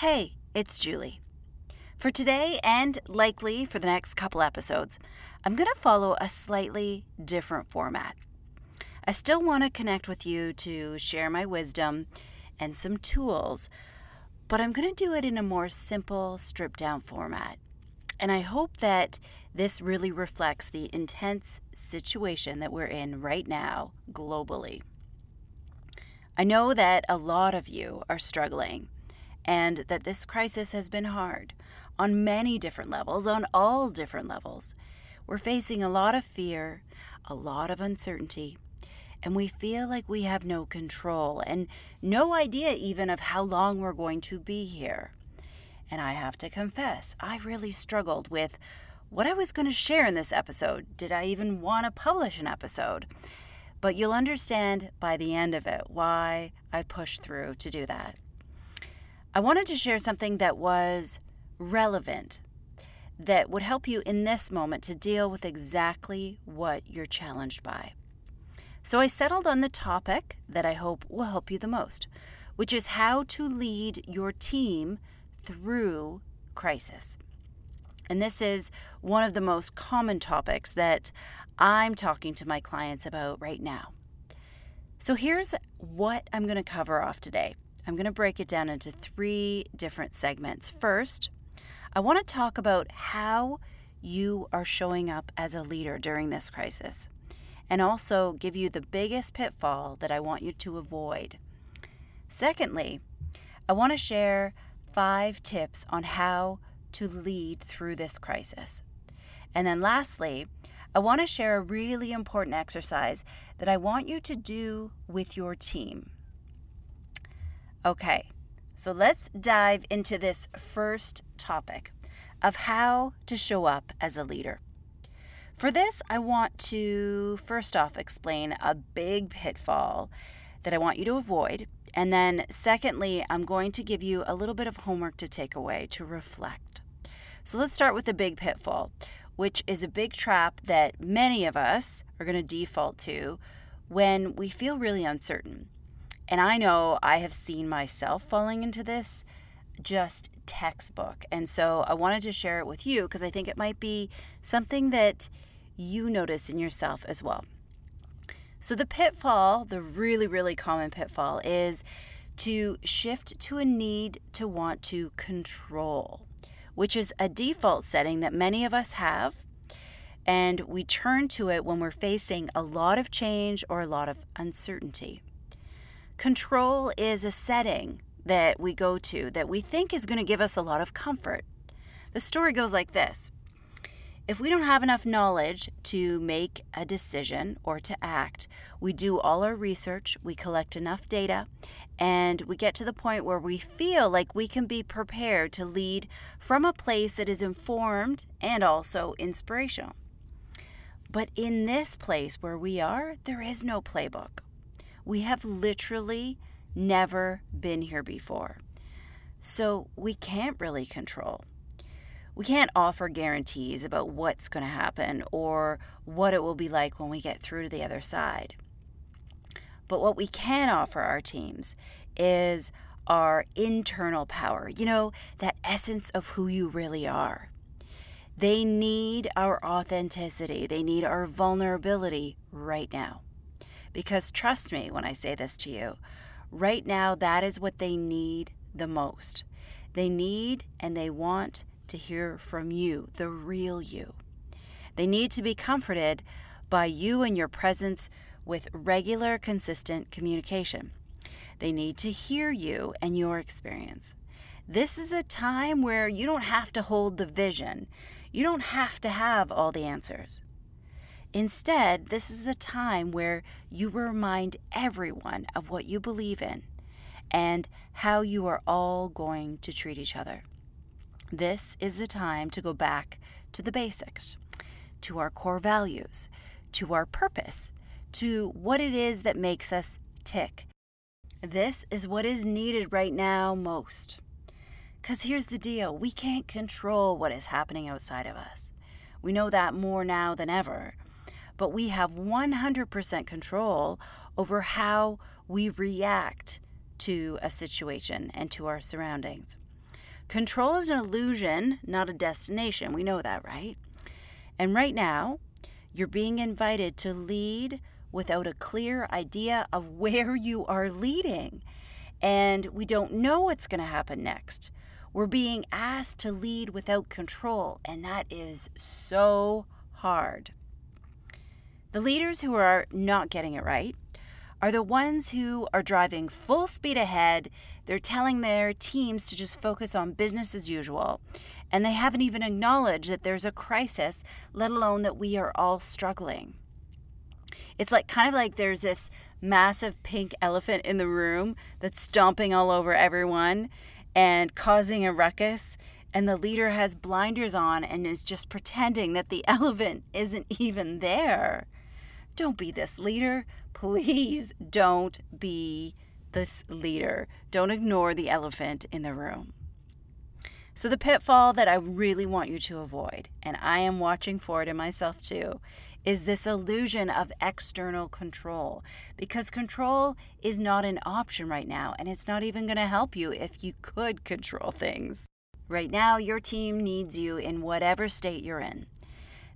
Hey, it's Julie. For today and likely for the next couple episodes, I'm going to follow a slightly different format. I still want to connect with you to share my wisdom and some tools, but I'm going to do it in a more simple, stripped down format. And I hope that this really reflects the intense situation that we're in right now globally. I know that a lot of you are struggling and that this crisis has been hard on many different levels, on all different levels. We're facing a lot of fear, a lot of uncertainty, and we feel like we have no control and no idea even of how long we're going to be here. And I have to confess, I really struggled with what I was going to share in this episode. Did I even want to publish an episode? But you'll understand by the end of it why I pushed through to do that. I wanted to share something that was relevant, that would help you in this moment to deal with exactly what you're challenged by. So I settled on the topic that I hope will help you the most, which is how to lead your team through crisis. And this is one of the most common topics that I'm talking to my clients about right now. So here's what I'm going to cover off today. I'm going to break it down into three different segments. First, I want to talk about how you are showing up as a leader during this crisis and also give you the biggest pitfall that I want you to avoid. Secondly, I want to share five tips on how to lead through this crisis. And then lastly, I want to share a really important exercise that I want you to do with your team. Okay, so let's dive into this first topic of how to show up as a leader. For this, I want to first off explain a big pitfall that I want you to avoid. And then, secondly, I'm going to give you a little bit of homework to take away to reflect. So let's start with the big pitfall, which is a big trap that many of us are going to default to when we feel really uncertain. And I know I have seen myself falling into this just textbook. And so I wanted to share it with you because I think it might be something that you notice in yourself as well. So, the pitfall, the really, really common pitfall, is to shift to a need to want to control, which is a default setting that many of us have. And we turn to it when we're facing a lot of change or a lot of uncertainty. Control is a setting that we go to that we think is going to give us a lot of comfort. The story goes like this If we don't have enough knowledge to make a decision or to act, we do all our research, we collect enough data, and we get to the point where we feel like we can be prepared to lead from a place that is informed and also inspirational. But in this place where we are, there is no playbook. We have literally never been here before. So we can't really control. We can't offer guarantees about what's going to happen or what it will be like when we get through to the other side. But what we can offer our teams is our internal power, you know, that essence of who you really are. They need our authenticity, they need our vulnerability right now. Because trust me when I say this to you, right now, that is what they need the most. They need and they want to hear from you, the real you. They need to be comforted by you and your presence with regular, consistent communication. They need to hear you and your experience. This is a time where you don't have to hold the vision. You don't have to have all the answers. Instead, this is the time where you remind everyone of what you believe in and how you are all going to treat each other. This is the time to go back to the basics, to our core values, to our purpose, to what it is that makes us tick. This is what is needed right now most. Because here's the deal we can't control what is happening outside of us. We know that more now than ever but we have 100% control over how we react to a situation and to our surroundings. Control is an illusion, not a destination. We know that, right? And right now, you're being invited to lead without a clear idea of where you are leading. And we don't know what's going to happen next. We're being asked to lead without control, and that is so hard. The leaders who are not getting it right are the ones who are driving full speed ahead. They're telling their teams to just focus on business as usual. And they haven't even acknowledged that there's a crisis, let alone that we are all struggling. It's like kind of like there's this massive pink elephant in the room that's stomping all over everyone and causing a ruckus. And the leader has blinders on and is just pretending that the elephant isn't even there. Don't be this leader. Please don't be this leader. Don't ignore the elephant in the room. So, the pitfall that I really want you to avoid, and I am watching for it in myself too, is this illusion of external control. Because control is not an option right now, and it's not even going to help you if you could control things. Right now, your team needs you in whatever state you're in.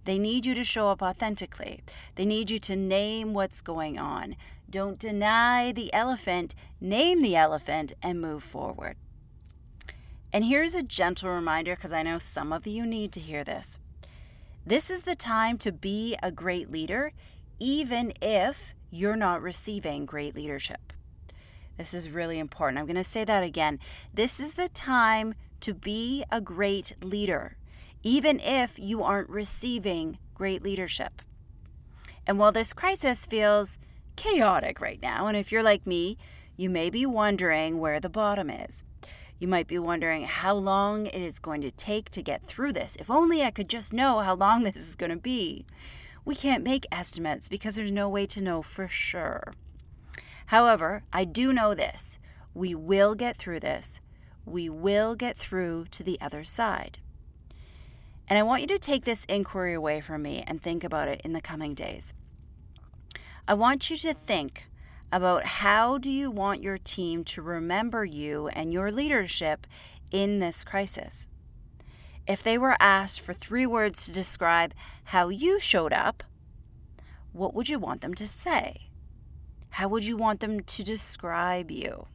They need you to show up authentically. They need you to name what's going on. Don't deny the elephant, name the elephant, and move forward. And here's a gentle reminder because I know some of you need to hear this. This is the time to be a great leader, even if you're not receiving great leadership. This is really important. I'm going to say that again. This is the time to be a great leader, even if you aren't receiving great leadership. And while this crisis feels chaotic right now, and if you're like me, you may be wondering where the bottom is. You might be wondering how long it is going to take to get through this. If only I could just know how long this is going to be. We can't make estimates because there's no way to know for sure. However, I do know this we will get through this. We will get through to the other side. And I want you to take this inquiry away from me and think about it in the coming days. I want you to think about how do you want your team to remember you and your leadership in this crisis. If they were asked for three words to describe how you showed up, what would you want them to say? How would you want them to describe you?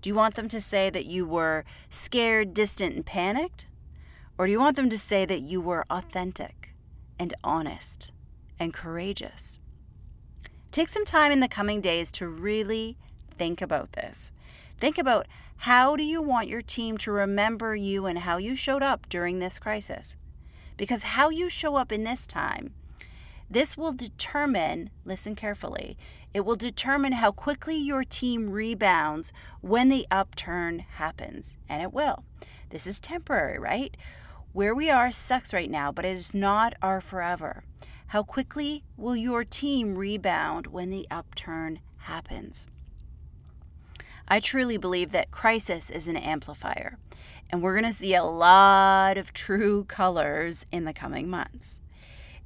Do you want them to say that you were scared, distant, and panicked? Or do you want them to say that you were authentic and honest and courageous? Take some time in the coming days to really think about this. Think about how do you want your team to remember you and how you showed up during this crisis? Because how you show up in this time, this will determine, listen carefully, it will determine how quickly your team rebounds when the upturn happens. And it will. This is temporary, right? Where we are sucks right now, but it is not our forever. How quickly will your team rebound when the upturn happens? I truly believe that crisis is an amplifier, and we're going to see a lot of true colors in the coming months.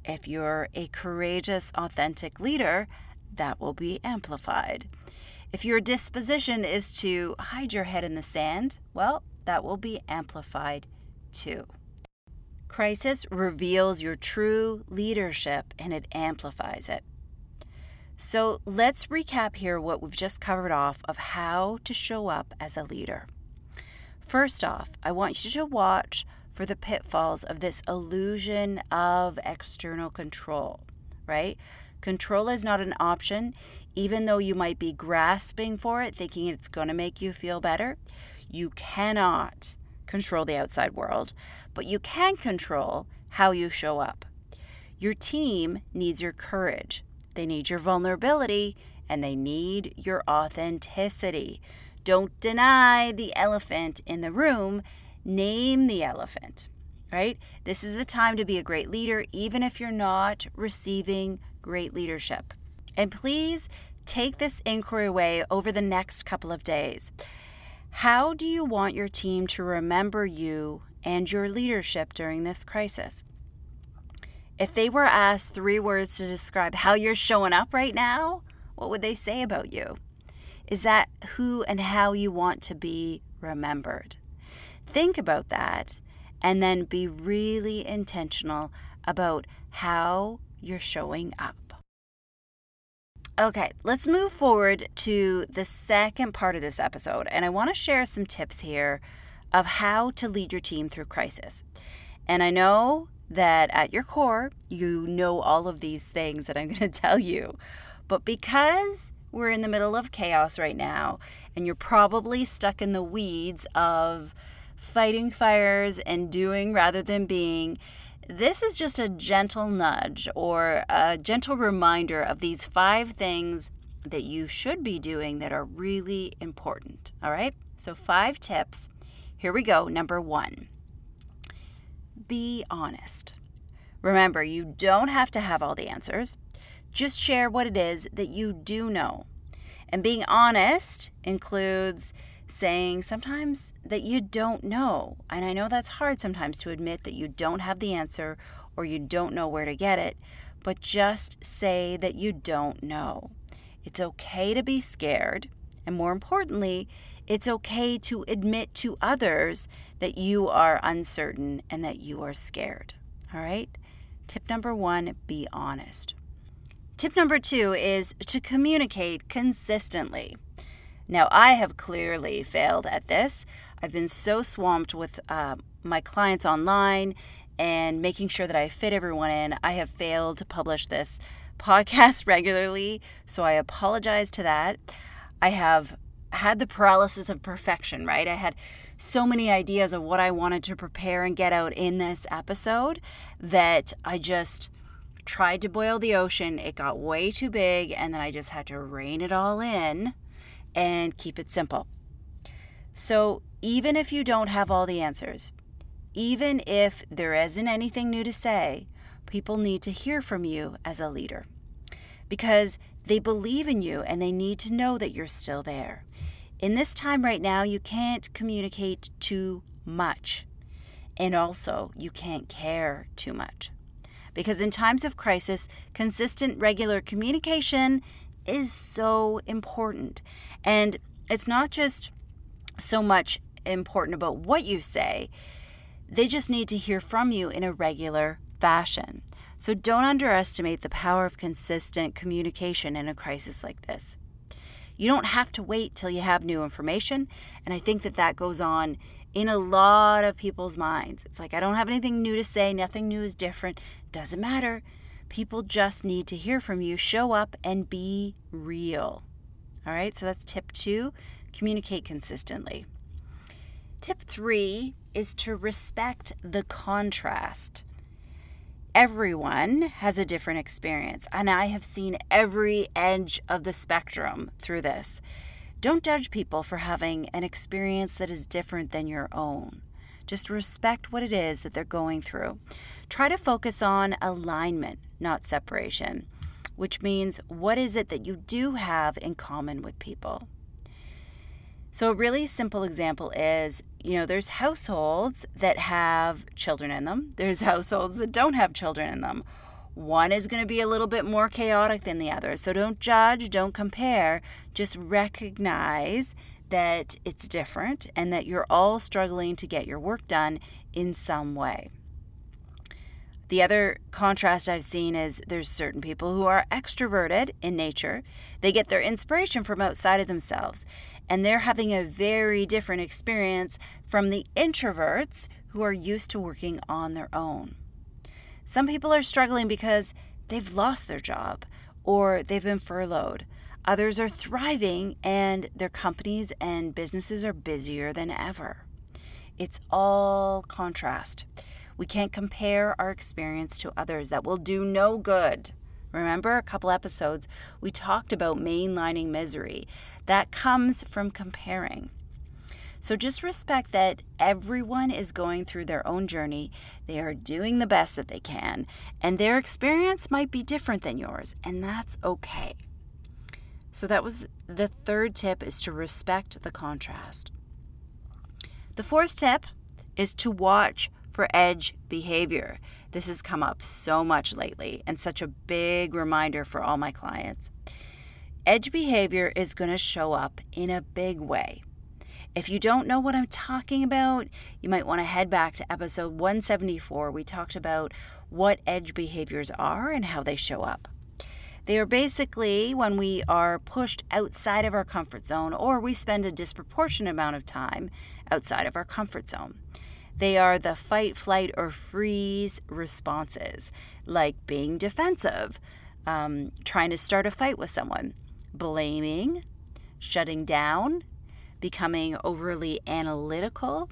If you're a courageous, authentic leader, that will be amplified. If your disposition is to hide your head in the sand, well, that will be amplified too. Crisis reveals your true leadership and it amplifies it. So let's recap here what we've just covered off of how to show up as a leader. First off, I want you to watch for the pitfalls of this illusion of external control, right? Control is not an option, even though you might be grasping for it, thinking it's going to make you feel better. You cannot control the outside world, but you can control how you show up. Your team needs your courage, they need your vulnerability, and they need your authenticity. Don't deny the elephant in the room, name the elephant, right? This is the time to be a great leader, even if you're not receiving great leadership. And please take this inquiry away over the next couple of days. How do you want your team to remember you and your leadership during this crisis? If they were asked three words to describe how you're showing up right now, what would they say about you? Is that who and how you want to be remembered? Think about that and then be really intentional about how you're showing up. Okay, let's move forward to the second part of this episode. And I want to share some tips here of how to lead your team through crisis. And I know that at your core, you know all of these things that I'm going to tell you. But because we're in the middle of chaos right now, and you're probably stuck in the weeds of fighting fires and doing rather than being, this is just a gentle nudge or a gentle reminder of these five things that you should be doing that are really important. All right? So, five tips. Here we go. Number one be honest. Remember, you don't have to have all the answers. Just share what it is that you do know. And being honest includes saying sometimes that you don't know. And I know that's hard sometimes to admit that you don't have the answer or you don't know where to get it, but just say that you don't know. It's okay to be scared. And more importantly, it's okay to admit to others that you are uncertain and that you are scared. All right? Tip number one be honest. Tip number two is to communicate consistently. Now, I have clearly failed at this. I've been so swamped with uh, my clients online and making sure that I fit everyone in. I have failed to publish this podcast regularly, so I apologize to that. I have had the paralysis of perfection, right? I had so many ideas of what I wanted to prepare and get out in this episode that I just tried to boil the ocean. It got way too big, and then I just had to rein it all in and keep it simple. So, even if you don't have all the answers, even if there isn't anything new to say, people need to hear from you as a leader because they believe in you and they need to know that you're still there. In this time right now, you can't communicate too much. And also, you can't care too much. Because in times of crisis, consistent, regular communication is so important. And it's not just so much important about what you say, they just need to hear from you in a regular fashion. So don't underestimate the power of consistent communication in a crisis like this. You don't have to wait till you have new information. And I think that that goes on in a lot of people's minds. It's like, I don't have anything new to say, nothing new is different. Doesn't matter. People just need to hear from you. Show up and be real. All right, so that's tip two communicate consistently. Tip three is to respect the contrast. Everyone has a different experience, and I have seen every edge of the spectrum through this. Don't judge people for having an experience that is different than your own. Just respect what it is that they're going through. Try to focus on alignment, not separation, which means what is it that you do have in common with people? So, a really simple example is you know, there's households that have children in them, there's households that don't have children in them. One is going to be a little bit more chaotic than the other. So, don't judge, don't compare, just recognize that it's different and that you're all struggling to get your work done in some way. The other contrast I've seen is there's certain people who are extroverted in nature. They get their inspiration from outside of themselves, and they're having a very different experience from the introverts who are used to working on their own. Some people are struggling because they've lost their job or they've been furloughed. Others are thriving and their companies and businesses are busier than ever. It's all contrast. We can't compare our experience to others. That will do no good. Remember a couple episodes, we talked about mainlining misery. That comes from comparing. So just respect that everyone is going through their own journey. They are doing the best that they can, and their experience might be different than yours, and that's okay. So that was the third tip is to respect the contrast. The fourth tip is to watch for edge behavior. This has come up so much lately and such a big reminder for all my clients. Edge behavior is going to show up in a big way. If you don't know what I'm talking about, you might want to head back to episode 174. We talked about what edge behaviors are and how they show up. They are basically when we are pushed outside of our comfort zone or we spend a disproportionate amount of time outside of our comfort zone. They are the fight, flight, or freeze responses, like being defensive, um, trying to start a fight with someone, blaming, shutting down, becoming overly analytical.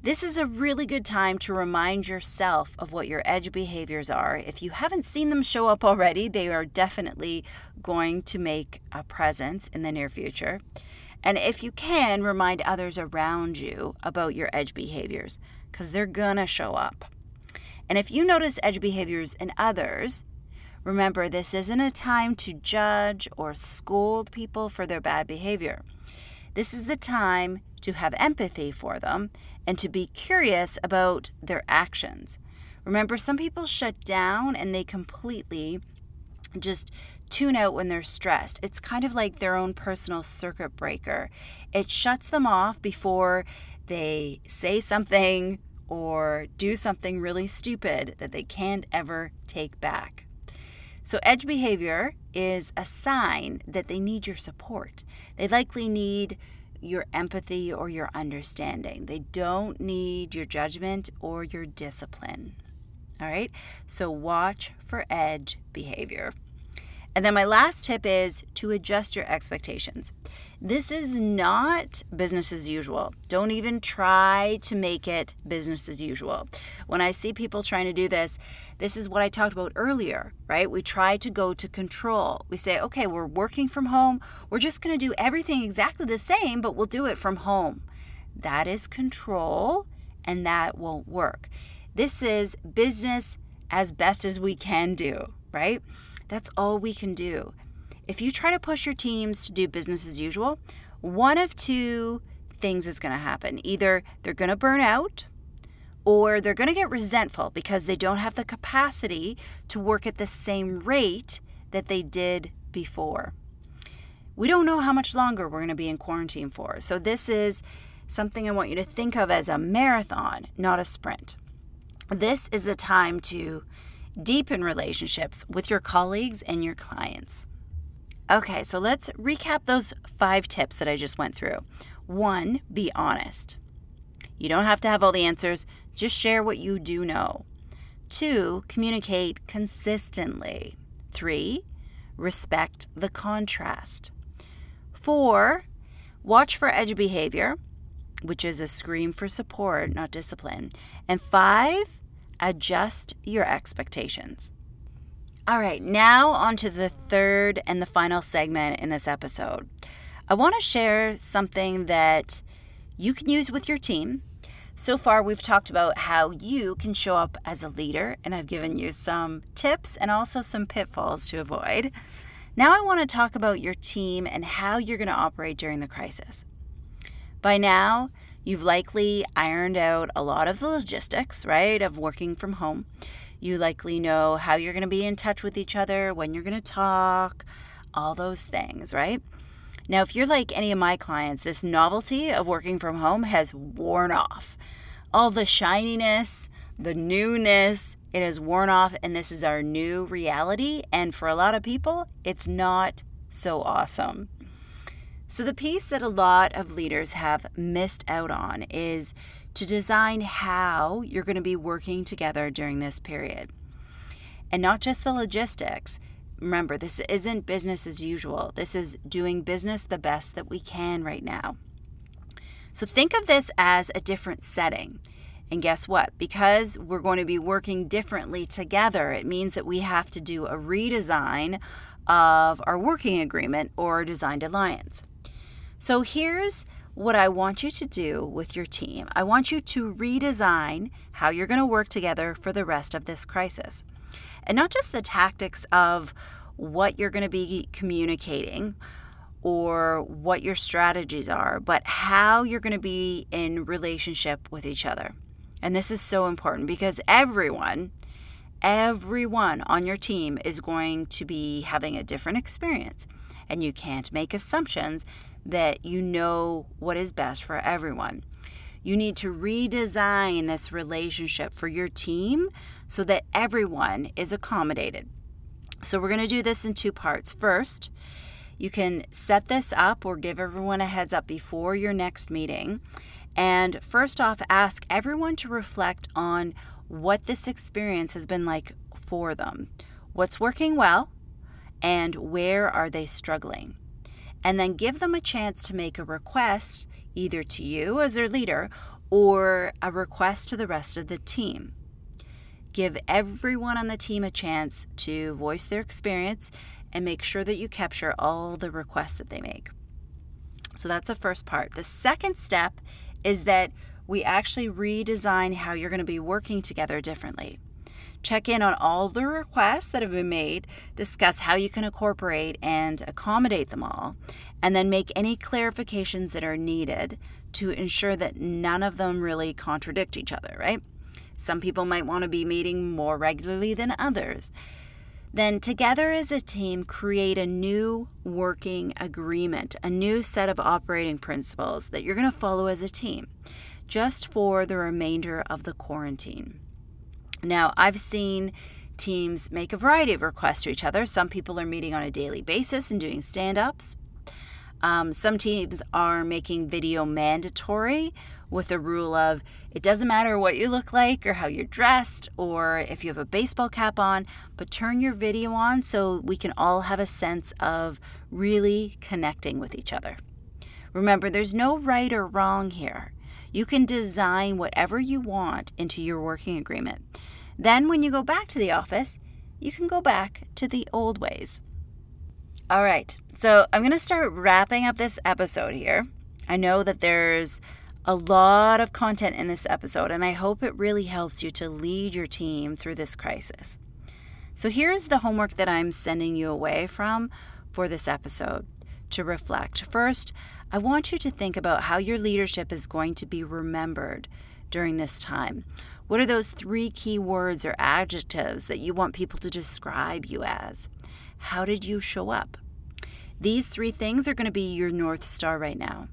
This is a really good time to remind yourself of what your edge behaviors are. If you haven't seen them show up already, they are definitely going to make a presence in the near future. And if you can, remind others around you about your edge behaviors because they're gonna show up. And if you notice edge behaviors in others, remember this isn't a time to judge or scold people for their bad behavior. This is the time to have empathy for them and to be curious about their actions. Remember, some people shut down and they completely just tune out when they're stressed. It's kind of like their own personal circuit breaker. It shuts them off before they say something or do something really stupid that they can't ever take back. So, edge behavior is a sign that they need your support. They likely need your empathy or your understanding. They don't need your judgment or your discipline. All right? So, watch for edge behavior. And then my last tip is to adjust your expectations. This is not business as usual. Don't even try to make it business as usual. When I see people trying to do this, this is what I talked about earlier, right? We try to go to control. We say, okay, we're working from home. We're just going to do everything exactly the same, but we'll do it from home. That is control, and that won't work. This is business as best as we can do, right? That's all we can do. If you try to push your teams to do business as usual, one of two things is going to happen. Either they're going to burn out or they're going to get resentful because they don't have the capacity to work at the same rate that they did before. We don't know how much longer we're going to be in quarantine for. So, this is something I want you to think of as a marathon, not a sprint. This is the time to deepen relationships with your colleagues and your clients. Okay, so let's recap those five tips that I just went through. One, be honest. You don't have to have all the answers, just share what you do know. Two, communicate consistently. Three, respect the contrast. Four, watch for edge behavior, which is a scream for support, not discipline. And five, adjust your expectations. All right, now on to the third and the final segment in this episode. I want to share something that you can use with your team. So far, we've talked about how you can show up as a leader, and I've given you some tips and also some pitfalls to avoid. Now, I want to talk about your team and how you're going to operate during the crisis. By now, You've likely ironed out a lot of the logistics, right, of working from home. You likely know how you're going to be in touch with each other, when you're going to talk, all those things, right? Now, if you're like any of my clients, this novelty of working from home has worn off. All the shininess, the newness, it has worn off, and this is our new reality. And for a lot of people, it's not so awesome. So, the piece that a lot of leaders have missed out on is to design how you're going to be working together during this period. And not just the logistics. Remember, this isn't business as usual. This is doing business the best that we can right now. So, think of this as a different setting. And guess what? Because we're going to be working differently together, it means that we have to do a redesign of our working agreement or designed alliance. So here's what I want you to do with your team I want you to redesign how you're going to work together for the rest of this crisis. And not just the tactics of what you're going to be communicating or what your strategies are, but how you're going to be in relationship with each other. And this is so important because everyone, everyone on your team is going to be having a different experience. And you can't make assumptions that you know what is best for everyone. You need to redesign this relationship for your team so that everyone is accommodated. So, we're going to do this in two parts. First, you can set this up or give everyone a heads up before your next meeting. And first off, ask everyone to reflect on what this experience has been like for them. What's working well, and where are they struggling? And then give them a chance to make a request either to you as their leader or a request to the rest of the team. Give everyone on the team a chance to voice their experience and make sure that you capture all the requests that they make. So that's the first part. The second step is that we actually redesign how you're going to be working together differently. Check in on all the requests that have been made, discuss how you can incorporate and accommodate them all, and then make any clarifications that are needed to ensure that none of them really contradict each other, right? Some people might want to be meeting more regularly than others. Then, together as a team, create a new working agreement, a new set of operating principles that you're going to follow as a team just for the remainder of the quarantine. Now, I've seen teams make a variety of requests to each other. Some people are meeting on a daily basis and doing stand ups. Um, some teams are making video mandatory with a rule of it doesn't matter what you look like or how you're dressed or if you have a baseball cap on, but turn your video on so we can all have a sense of really connecting with each other. Remember, there's no right or wrong here. You can design whatever you want into your working agreement. Then, when you go back to the office, you can go back to the old ways. All right, so I'm going to start wrapping up this episode here. I know that there's a lot of content in this episode, and I hope it really helps you to lead your team through this crisis. So, here's the homework that I'm sending you away from for this episode to reflect. First, I want you to think about how your leadership is going to be remembered during this time. What are those three key words or adjectives that you want people to describe you as? How did you show up? These three things are going to be your North Star right now.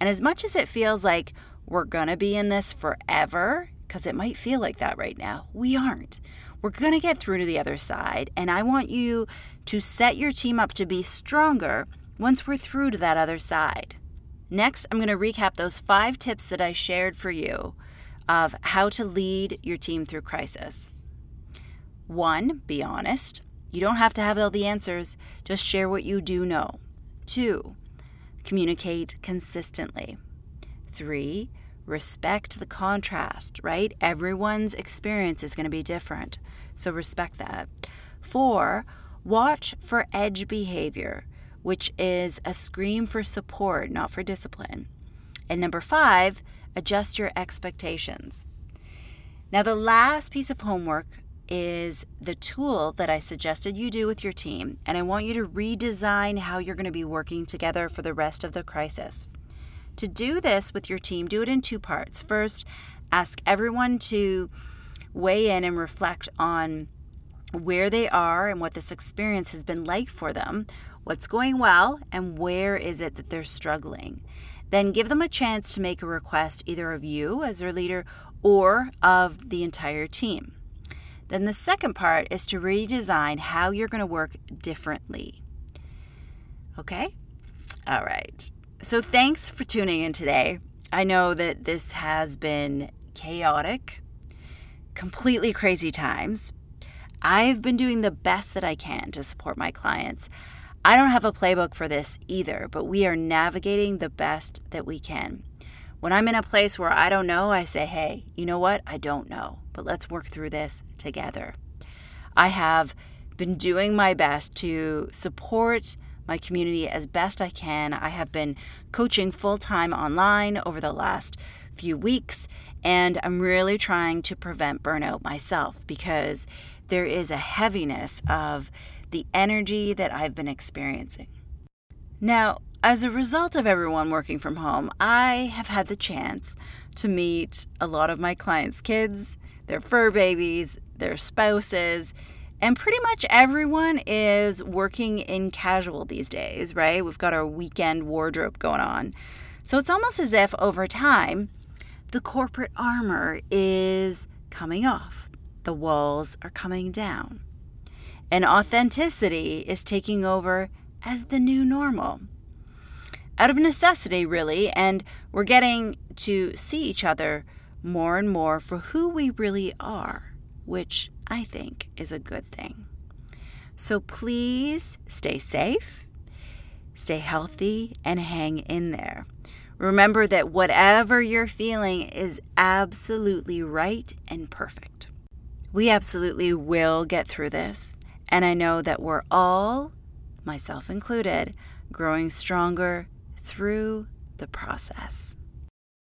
And as much as it feels like we're going to be in this forever, because it might feel like that right now, we aren't. We're going to get through to the other side. And I want you to set your team up to be stronger once we're through to that other side. Next, I'm going to recap those five tips that I shared for you of how to lead your team through crisis. One, be honest. You don't have to have all the answers, just share what you do know. Two, communicate consistently. Three, respect the contrast, right? Everyone's experience is going to be different, so respect that. Four, watch for edge behavior which is a scream for support, not for discipline. And number five, adjust your expectations. Now, the last piece of homework is the tool that I suggested you do with your team, and I want you to redesign how you're going to be working together for the rest of the crisis. To do this with your team, do it in two parts. First, ask everyone to weigh in and reflect on where they are and what this experience has been like for them, what's going well, and where is it that they're struggling. Then give them a chance to make a request either of you as their leader or of the entire team. Then the second part is to redesign how you're going to work differently. Okay? All right. So thanks for tuning in today. I know that this has been chaotic, completely crazy times. I've been doing the best that I can to support my clients. I don't have a playbook for this either, but we are navigating the best that we can. When I'm in a place where I don't know, I say, hey, you know what? I don't know, but let's work through this together. I have been doing my best to support my community as best I can. I have been coaching full time online over the last few weeks, and I'm really trying to prevent burnout myself because there is a heaviness of the energy that I've been experiencing. Now, as a result of everyone working from home, I have had the chance to meet a lot of my clients' kids, their fur babies, their spouses, And pretty much everyone is working in casual these days, right? We've got our weekend wardrobe going on. So it's almost as if over time, the corporate armor is coming off, the walls are coming down, and authenticity is taking over as the new normal. Out of necessity, really, and we're getting to see each other more and more for who we really are, which I think is a good thing. So please stay safe, stay healthy, and hang in there. Remember that whatever you're feeling is absolutely right and perfect. We absolutely will get through this, and I know that we're all, myself included, growing stronger through the process.